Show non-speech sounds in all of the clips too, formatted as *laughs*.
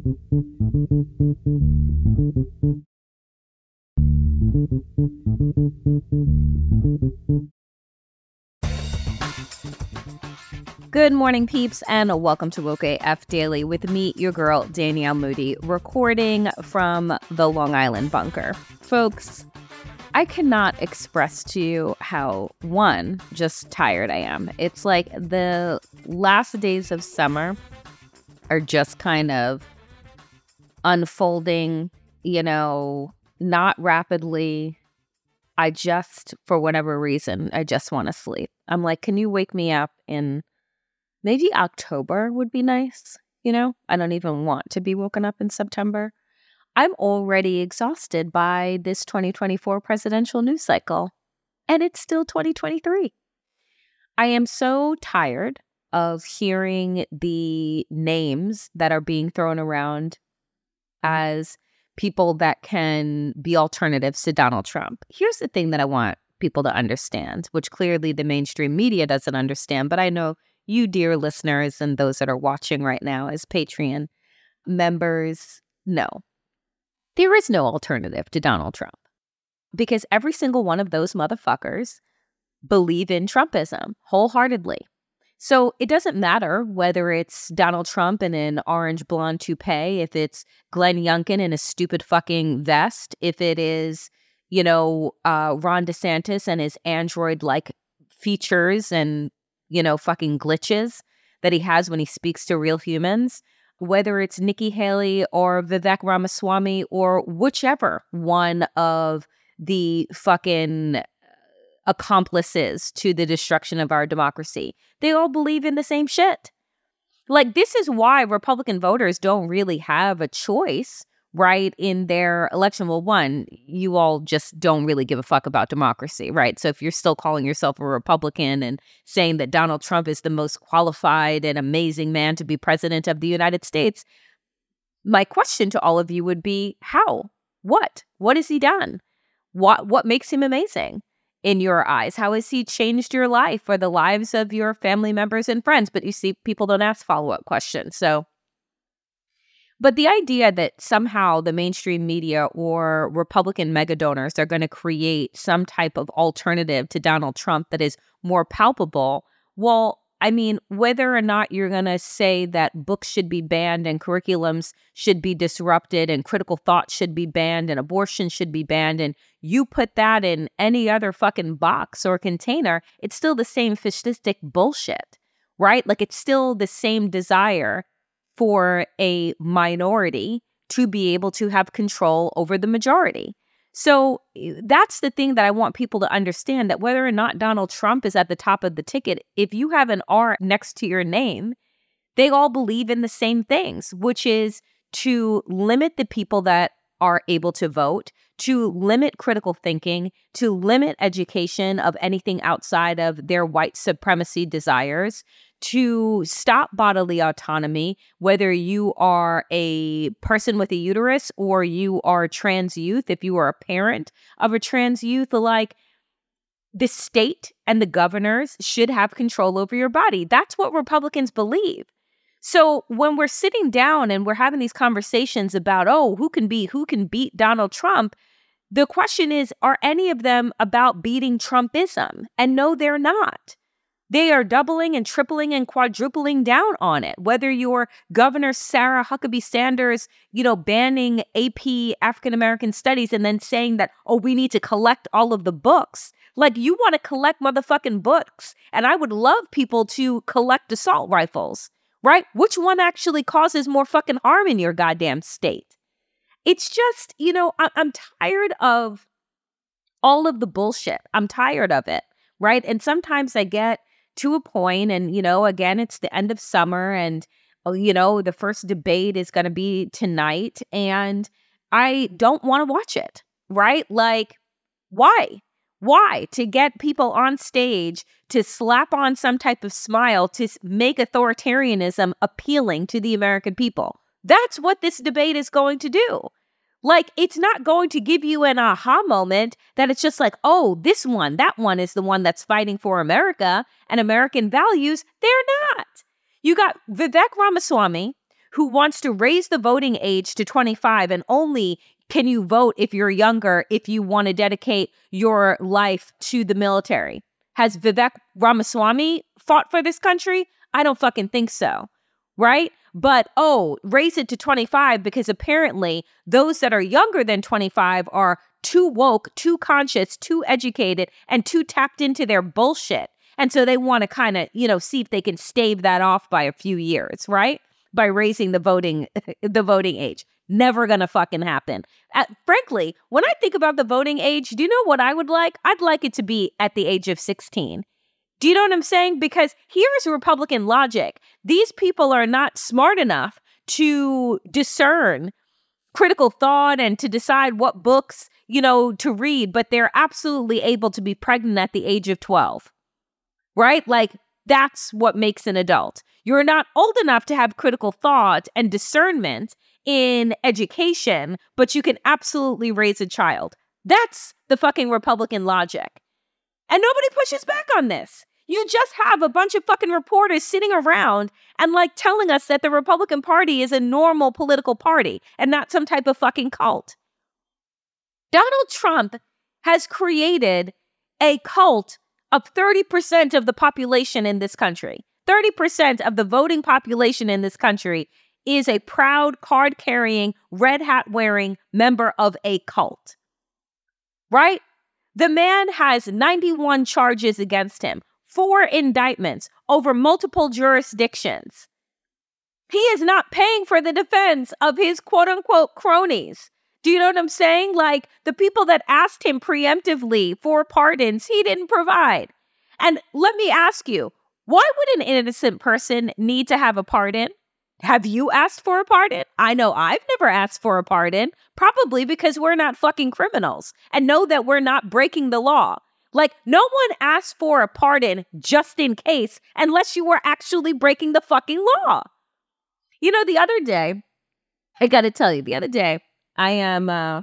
Good morning, peeps, and welcome to Woke AF Daily with me, your girl, Danielle Moody, recording from the Long Island bunker. Folks, I cannot express to you how, one, just tired I am. It's like the last days of summer are just kind of unfolding, you know, not rapidly. I just, for whatever reason, I just want to sleep. I'm like, can you wake me up in maybe October would be nice. You know, I don't even want to be woken up in September. I'm already exhausted by this 2024 presidential news cycle, and it's still 2023. I am so tired of hearing the names that are being thrown around Mm-hmm. as people that can be alternatives to Donald Trump. Here's the thing that I want people to understand, which clearly the mainstream media doesn't understand, but I know you, dear listeners, and those that are watching right now as Patreon members know. There is no alternative to Donald Trump because every single one of those motherfuckers believe in Trumpism wholeheartedly. So it doesn't matter whether it's Donald Trump in an orange blonde toupee, if it's Glenn Youngkin in a stupid fucking vest, if it is, you know, uh, Ron DeSantis and his android like features and, you know, fucking glitches that he has when he speaks to real humans, whether it's Nikki Haley or Vivek Ramaswamy or whichever one of the fucking accomplices to the destruction of our democracy. They all believe in the same shit. Like, this is why Republican voters don't really have a choice, right, in their election. Well, one, you all just don't really give a fuck about democracy, right? So if you're still calling yourself a Republican and saying that Donald Trump is the most qualified and amazing man to be president of the United States, my question to all of you would be how? What? What has he done? What what makes him amazing? In your eyes? How has he changed your life or the lives of your family members and friends? But you see, people don't ask follow up questions. So, but the idea that somehow the mainstream media or Republican mega donors are going to create some type of alternative to Donald Trump that is more palpable, well, I mean, whether or not you're going to say that books should be banned and curriculums should be disrupted and critical thought should be banned and abortion should be banned, and you put that in any other fucking box or container, it's still the same fascistic bullshit, right? Like it's still the same desire for a minority to be able to have control over the majority. So eh, that's the thing that I want people to understand that whether or not Donald Trump is at the top of the ticket, if you have an R next to your name, they all believe in the same things, which is to limit the people that are able to vote, to limit critical thinking, to limit education of anything outside of their white supremacy desires, to stop bodily autonomy, whether you are a person with a uterus or you are trans youth, if you are a parent of a trans youth, like the state and the governors should have control over your body. That's what Republicans believe. So when we're sitting down and we're having these conversations about, oh, who can be who can beat Donald Trump, the question is, are any of them about beating Trumpism? And no, they're not. They are doubling and tripling and quadrupling down on it. Whether you're Governor Sarah Huckabee Sanders, you know, banning AP African American studies and then saying that, oh, we need to collect all of the books. Like, you want to collect motherfucking books. And I would love people to collect assault rifles right? Which one actually causes more fucking harm in your goddamn state? It's just, you know, I- I'm tired of all of the bullshit. I'm tired of it, right? And sometimes I get to a point, and, you know, again, it's the end of summer, and, oh, you know, the first debate is going to be tonight, and I don't want to watch it, right? Like, why? Why? To get people on stage to slap on some type of smile to make authoritarianism appealing to the American people. That's what this debate is going to do. Like, it's not going to give you an aha moment that it's just like, oh, this one, that one is the one that's fighting for America and American values. They're not. You got Vivek Ramaswamy, who wants to raise the voting age to 25 and only can you vote if you're younger if you want to dedicate your life to the military? Has Vivek Ramaswamy fought for this country? I don't fucking think so. Right? But oh, raise it to 25 because apparently those that are younger than 25 are too woke, too conscious, too educated, and too tapped into their bullshit. And so they want to kind of, you know, see if they can stave that off by a few years, right? By raising the voting *laughs* the voting age. Never gonna fucking happen. Frankly, when I think about the voting age, do you know what I would like? I'd like it to be at the age of 16. Do you know what I'm saying? Because here's Republican logic these people are not smart enough to discern critical thought and to decide what books, you know, to read, but they're absolutely able to be pregnant at the age of 12. Right? Like, that's what makes an adult. You're not old enough to have critical thought and discernment in education, but you can absolutely raise a child. That's the fucking Republican logic. And nobody pushes back on this. You just have a bunch of fucking reporters sitting around and like telling us that the Republican Party is a normal political party and not some type of fucking cult. Donald Trump has created a cult of 30% of the population in this country. 30% of the voting population in this country is a proud card carrying, red hat wearing member of a cult. Right? The man has 91 charges against him, four indictments over multiple jurisdictions. He is not paying for the defense of his quote unquote cronies. Do you know what I'm saying? Like the people that asked him preemptively for pardons, he didn't provide. And let me ask you, why would an innocent person need to have a pardon? Have you asked for a pardon? I know I've never asked for a pardon, probably because we're not fucking criminals and know that we're not breaking the law. Like, no one asked for a pardon just in case unless you were actually breaking the fucking law. You know, the other day, I gotta tell you, the other day, I am, uh,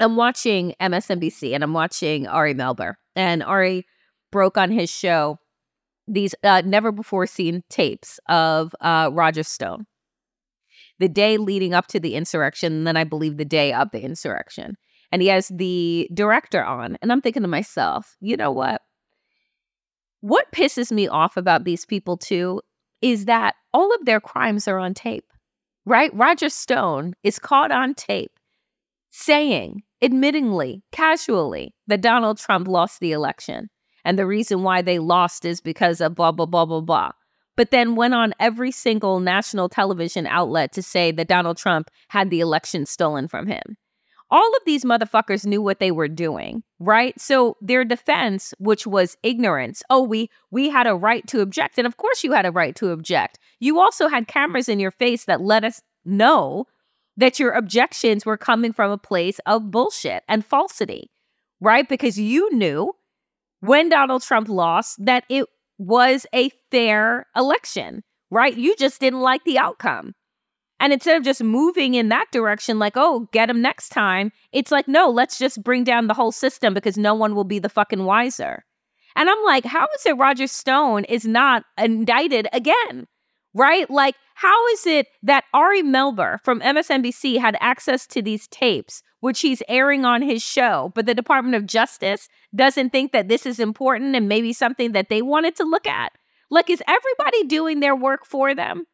I'm watching MSNBC and I'm watching Ari Melber. And Ari broke on his show these uh, never before seen tapes of uh, Roger Stone. The day leading up to the insurrection, and then I believe the day of the insurrection. And he has the director on. And I'm thinking to myself, you know what? What pisses me off about these people, too, is that all of their crimes are on tape, right? Roger Stone is caught on tape saying, admittingly, casually, that Donald Trump lost the election and the reason why they lost is because of blah, blah, blah, blah, blah. But then went on every single national television outlet to say that Donald Trump had the election stolen from him. All of these motherfuckers knew what they were doing, right? So their defense, which was ignorance, oh, we we had a right to object. And of course you had a right to object. You also had cameras in your face that let us know that your objections were coming from a place of bullshit and falsity, right? Because you knew when Donald Trump lost that it was a fair election, right? You just didn't like the outcome. And instead of just moving in that direction, like, oh, get him next time, it's like, no, let's just bring down the whole system because no one will be the fucking wiser. And I'm like, how is it Roger Stone is not indicted again? Right? Like, how is it that Ari Melber from MSNBC had access to these tapes, which he's airing on his show, but the Department of Justice doesn't think that this is important and maybe something that they wanted to look at? Like, is everybody doing their work for them?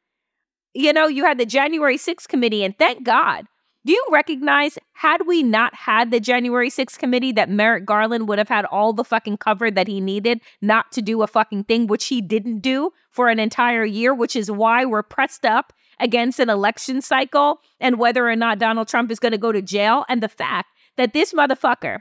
You know, you had the January 6th committee, and thank God. Do you recognize, had we not had the January 6th committee, that Merrick Garland would have had all the fucking cover that he needed not to do a fucking thing, which he didn't do for an entire year, which is why we're pressed up against an election cycle and whether or not Donald Trump is going to go to jail. And the fact that this motherfucker,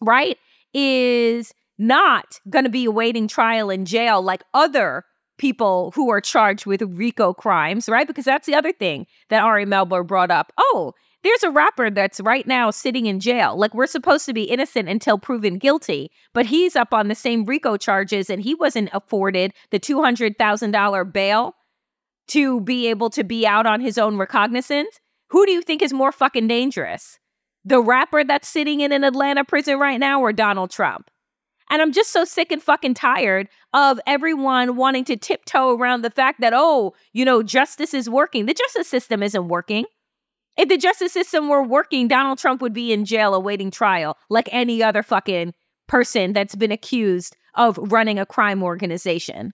right, is not going to be awaiting trial in jail like other people who are charged with RICO crimes, right? Because that's the other thing that Ari Melber brought up. Oh, there's a rapper that's right now sitting in jail. Like we're supposed to be innocent until proven guilty, but he's up on the same RICO charges and he wasn't afforded the $200,000 bail to be able to be out on his own recognizance. Who do you think is more fucking dangerous? The rapper that's sitting in an Atlanta prison right now or Donald Trump? And I'm just so sick and fucking tired of everyone wanting to tiptoe around the fact that, oh, you know, justice is working. The justice system isn't working. If the justice system were working, Donald Trump would be in jail awaiting trial like any other fucking person that's been accused of running a crime organization.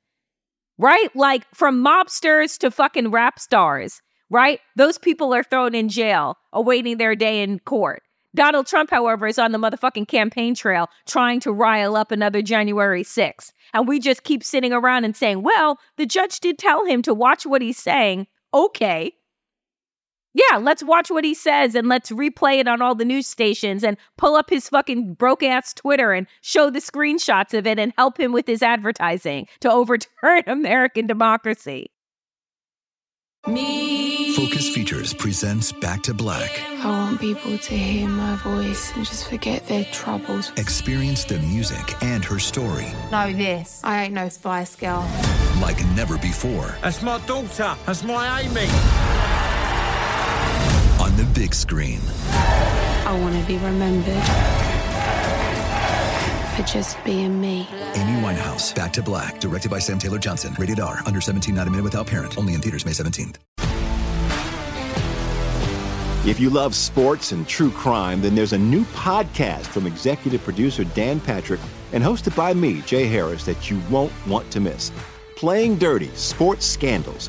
Right? Like from mobsters to fucking rap stars, right? Those people are thrown in jail awaiting their day in court. Donald Trump, however, is on the motherfucking campaign trail trying to rile up another January 6th. And we just keep sitting around and saying, well, the judge did tell him to watch what he's saying. Okay. Yeah, let's watch what he says and let's replay it on all the news stations and pull up his fucking broke ass Twitter and show the screenshots of it and help him with his advertising to overturn *laughs* American democracy. Me. Focus Features presents Back to Black. I want people to hear my voice and just forget their troubles. Experience the music and her story Know this. I ain't no Spice Girl. like never before That's my daughter. That's my Amy. On the big screen. I want to be remembered for just being me. Amy Winehouse, Back to Black, directed by Sam Taylor Johnson. Rated R, under 17, not a minute without parent. Only in theaters May 17th. If you love sports and true crime, then there's a new podcast from executive producer Dan Patrick and hosted by me, Jay Harris, that you won't want to miss. Playing Dirty Sports Scandals.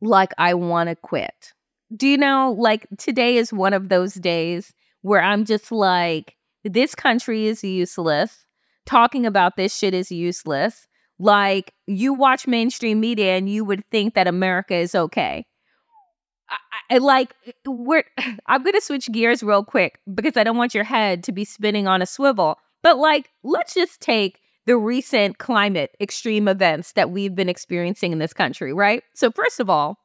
like I want to quit. Do you know, like today is one of those days where I'm just like, this country is useless. Talking about this shit is useless. Like, you watch mainstream media and you would think that America is okay. I, I like eh, eh, we're *sighs* I'm gonna switch gears real quick because I don't want your head to be spinning on a swivel. But like, let's just take the recent climate extreme events that we've been experiencing in this country, right? So first of all,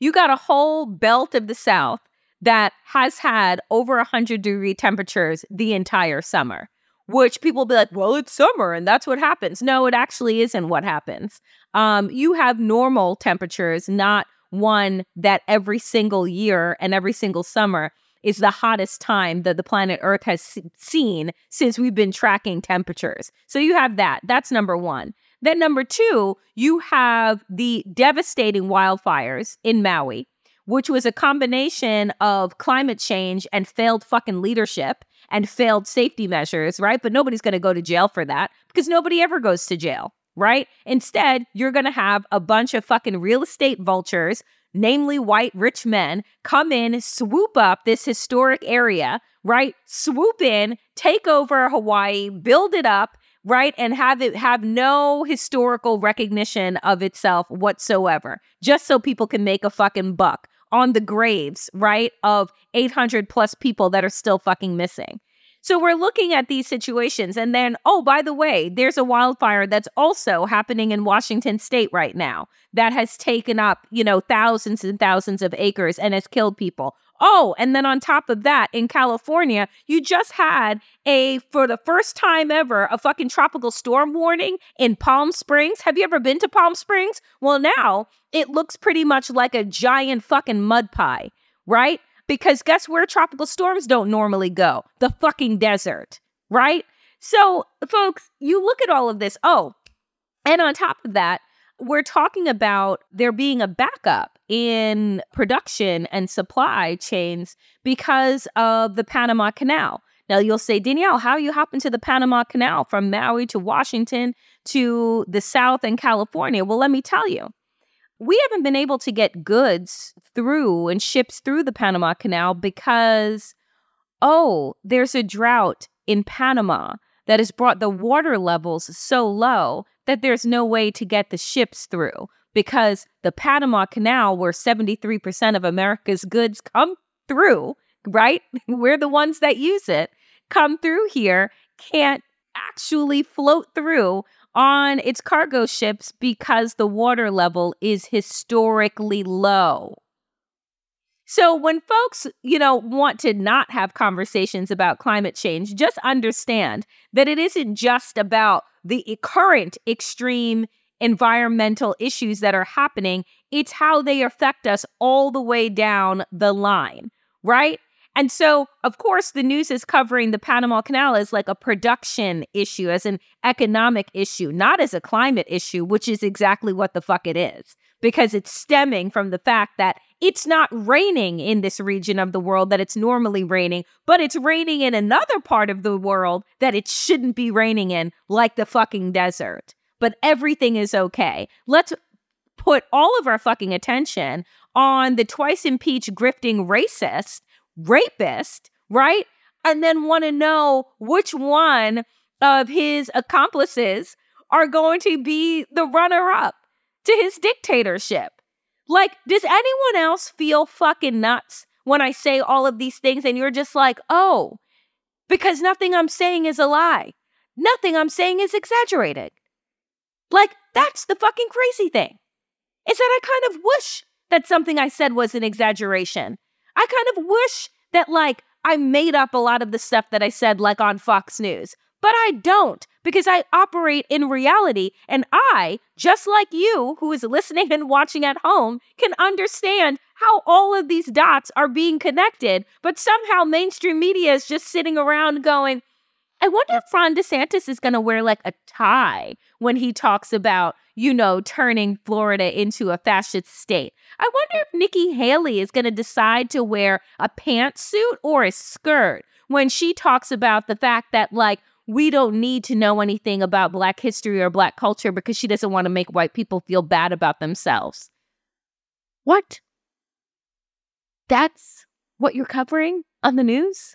you got a whole belt of the South that has had over 100 degree temperatures the entire summer, which people be like, well, it's summer and that's what happens. No, it actually isn't what happens. Um, you have normal temperatures, not one that every single year and every single summer is the hottest time that the planet Earth has seen since we've been tracking temperatures. So you have that. That's number one. Then, number two, you have the devastating wildfires in Maui, which was a combination of climate change and failed fucking leadership and failed safety measures, right? But nobody's going to go to jail for that because nobody ever goes to jail right? Instead, you're going to have a bunch of fucking real estate vultures, namely white rich men, come in, swoop up this historic area, right? Swoop in, take over Hawaii, build it up, right? And have it have no historical recognition of itself whatsoever, just so people can make a fucking buck on the graves, right? Of 800 plus people that are still fucking missing. So we're looking at these situations. And then, oh, by the way, there's a wildfire that's also happening in Washington state right now that has taken up, you know, thousands and thousands of acres and has killed people. Oh, and then on top of that, in California, you just had a, for the first time ever, a fucking tropical storm warning in Palm Springs. Have you ever been to Palm Springs? Well, now it looks pretty much like a giant fucking mud pie, right? Because guess where tropical storms don't normally go? The fucking desert, right? So, folks, you look at all of this. Oh, and on top of that, we're talking about there being a backup in production and supply chains because of the Panama Canal. Now, you'll say, Danielle, how you hop into the Panama Canal from Maui to Washington to the South and California? Well, let me tell you we haven't been able to get goods through and ships through the Panama Canal because, oh, there's a drought in Panama that has brought the water levels so low that there's no way to get the ships through because the Panama Canal, where 73% of America's goods come through, right? *laughs* We're the ones that use it, come through here, can't actually float through on its cargo ships because the water level is historically low. So when folks, you know, want to not have conversations about climate change, just understand that it isn't just about the current extreme environmental issues that are happening, it's how they affect us all the way down the line, right? And so, of course, the news is covering the Panama Canal as like a production issue, as an economic issue, not as a climate issue, which is exactly what the fuck it is, because it's stemming from the fact that it's not raining in this region of the world that it's normally raining, but it's raining in another part of the world that it shouldn't be raining in, like the fucking desert. But everything is okay. Let's put all of our fucking attention on the twice impeached grifting racist rapist, right? And then want to know which one of his accomplices are going to be the runner up to his dictatorship. Like, does anyone else feel fucking nuts when I say all of these things and you're just like, oh, because nothing I'm saying is a lie. Nothing I'm saying is exaggerated. Like, that's the fucking crazy thing. Is that I kind of wish that something I said was an exaggeration. I kind of wish that, like, I made up a lot of the stuff that I said, like on Fox News. But I don't because I operate in reality. And I, just like you who is listening and watching at home, can understand how all of these dots are being connected. But somehow mainstream media is just sitting around going, I wonder if Ron DeSantis is going to wear like a tie when he talks about, you know, turning Florida into a fascist state. I wonder if Nikki Haley is going to decide to wear a pantsuit or a skirt when she talks about the fact that, like, we don't need to know anything about Black history or Black culture because she doesn't want to make white people feel bad about themselves. What? That's what you're covering on the news?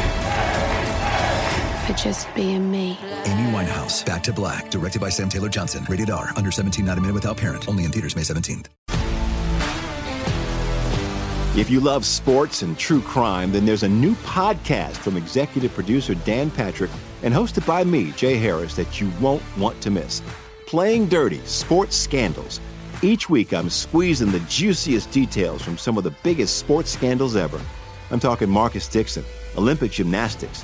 for just being me. Amy Winehouse, Back to Black, directed by Sam Taylor Johnson. Rated R, under 17, not a minute without parent. Only in theaters May 17th. If you love sports and true crime, then there's a new podcast from executive producer Dan Patrick and hosted by me, Jay Harris, that you won't want to miss. Playing Dirty Sports Scandals. Each week, I'm squeezing the juiciest details from some of the biggest sports scandals ever. I'm talking Marcus Dixon, Olympic gymnastics,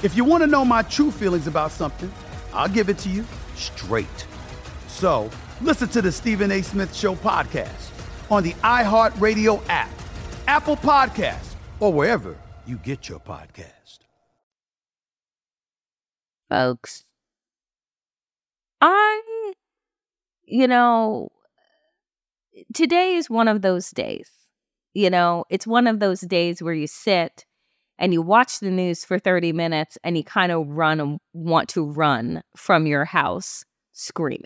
If you want to know my true feelings about something, I'll give it to you straight. So listen to the Stephen A. Smith Show podcast on the iHeartRadio app, Apple Podcasts, or wherever you get your podcast. Folks, I, you know, today is one of those days. You know, it's one of those days where you sit and you watch the news for 30 minutes and you kind of run and want to run from your house screaming,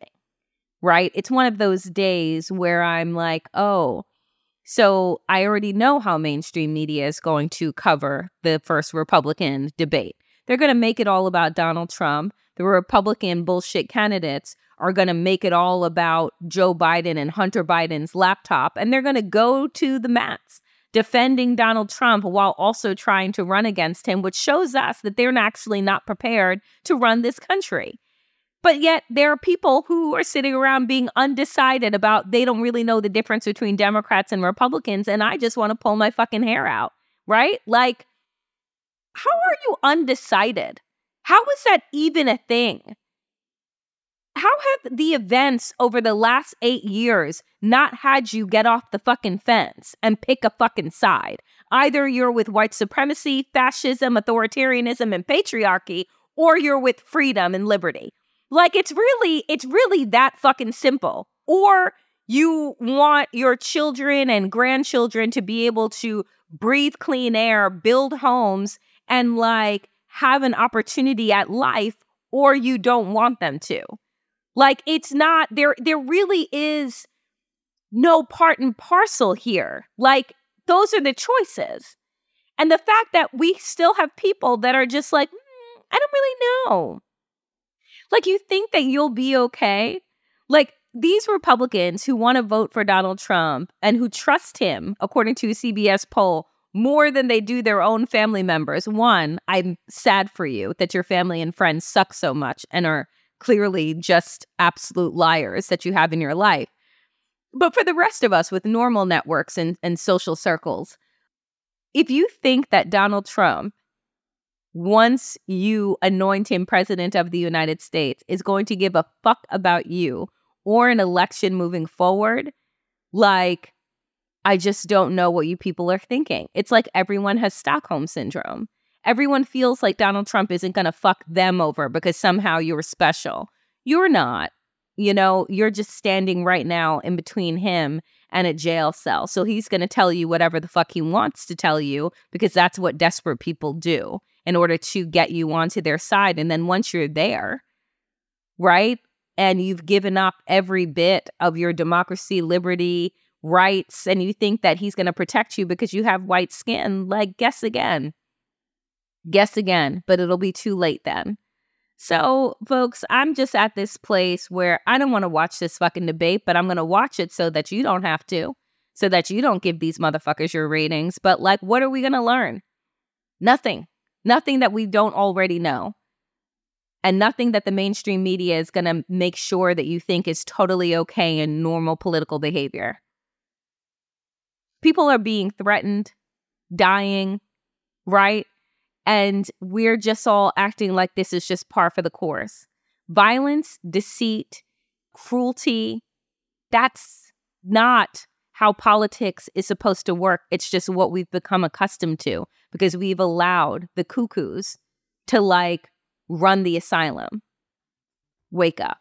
right? It's one of those days where I'm like, oh, so I already know how mainstream media is going to cover the first Republican debate. They're going to make it all about Donald Trump. The Republican bullshit candidates are going to make it all about Joe Biden and Hunter Biden's laptop, and they're going to go to the mats defending Donald Trump while also trying to run against him, which shows us that they're actually not prepared to run this country. But yet, there are people who are sitting around being undecided about they don't really know the difference between Democrats and Republicans. And I just want to pull my fucking hair out, right? Like, how are you undecided? How is that even a thing? How have the events over the last eight years not had you get off the fucking fence and pick a fucking side? Either you're with white supremacy, fascism, authoritarianism, and patriarchy, or you're with freedom and liberty. Like it's really, it's really that fucking simple. Or you want your children and grandchildren to be able to breathe clean air, build homes, and like have an opportunity at life, or you don't want them to. Like it's not there there really is no part and parcel here. Like those are the choices. And the fact that we still have people that are just like, mm, I don't really know. Like you think that you'll be okay? Like these Republicans who want to vote for Donald Trump and who trust him, according to a CBS poll, more than they do their own family members. One, I'm sad for you that your family and friends suck so much and are clearly just absolute liars that you have in your life. But for the rest of us with normal networks and, and social circles, if you think that Donald Trump, once you anoint him president of the United States, is going to give a fuck about you or an election moving forward, like, I just don't know what you people are thinking. It's like everyone has Stockholm syndrome everyone feels like Donald Trump isn't going to fuck them over because somehow you're special. You're not. You know, you're just standing right now in between him and a jail cell. So he's going to tell you whatever the fuck he wants to tell you because that's what desperate people do in order to get you onto their side. And then once you're there, right? And you've given up every bit of your democracy, liberty, rights and you think that he's going to protect you because you have white skin, like, guess again. Guess again, but it'll be too late then. So, folks, I'm just at this place where I don't want to watch this fucking debate, but I'm going to watch it so that you don't have to, so that you don't give these motherfuckers your ratings. But, like, what are we going to learn? Nothing. Nothing that we don't already know. And nothing that the mainstream media is going to make sure that you think is totally okay and normal political behavior. People are being threatened, dying, right? And we're just all acting like this is just par for the course. Violence, deceit, cruelty, that's not how politics is supposed to work. It's just what we've become accustomed to because we've allowed the cuckoos to like run the asylum. Wake up.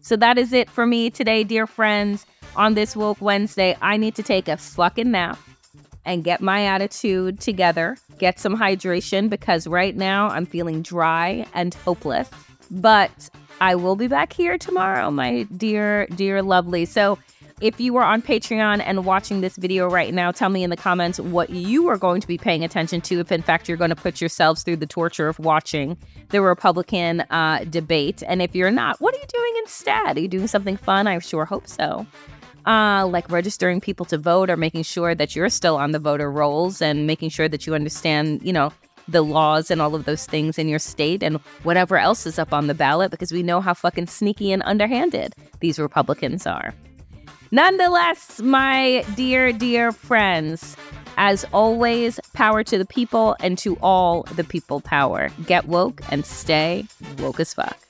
So that is it for me today, dear friends. On this Woke Wednesday, I need to take a fucking nap and get my attitude together, get some hydration because right now I'm feeling dry and hopeless. But I will be back here tomorrow, my dear, dear lovely. So if you are on Patreon and watching this video right now, tell me in the comments what you are going to be paying attention to if, in fact, you're going to put yourselves through the torture of watching the Republican uh, debate. And if you're not, what are you doing instead? Are you doing something fun? I sure hope so. Uh, like registering people to vote or making sure that you're still on the voter rolls and making sure that you understand, you know, the laws and all of those things in your state and whatever else is up on the ballot because we know how fucking sneaky and underhanded these Republicans are. Nonetheless, my dear, dear friends, as always, power to the people and to all the people power. Get woke and stay woke as fuck.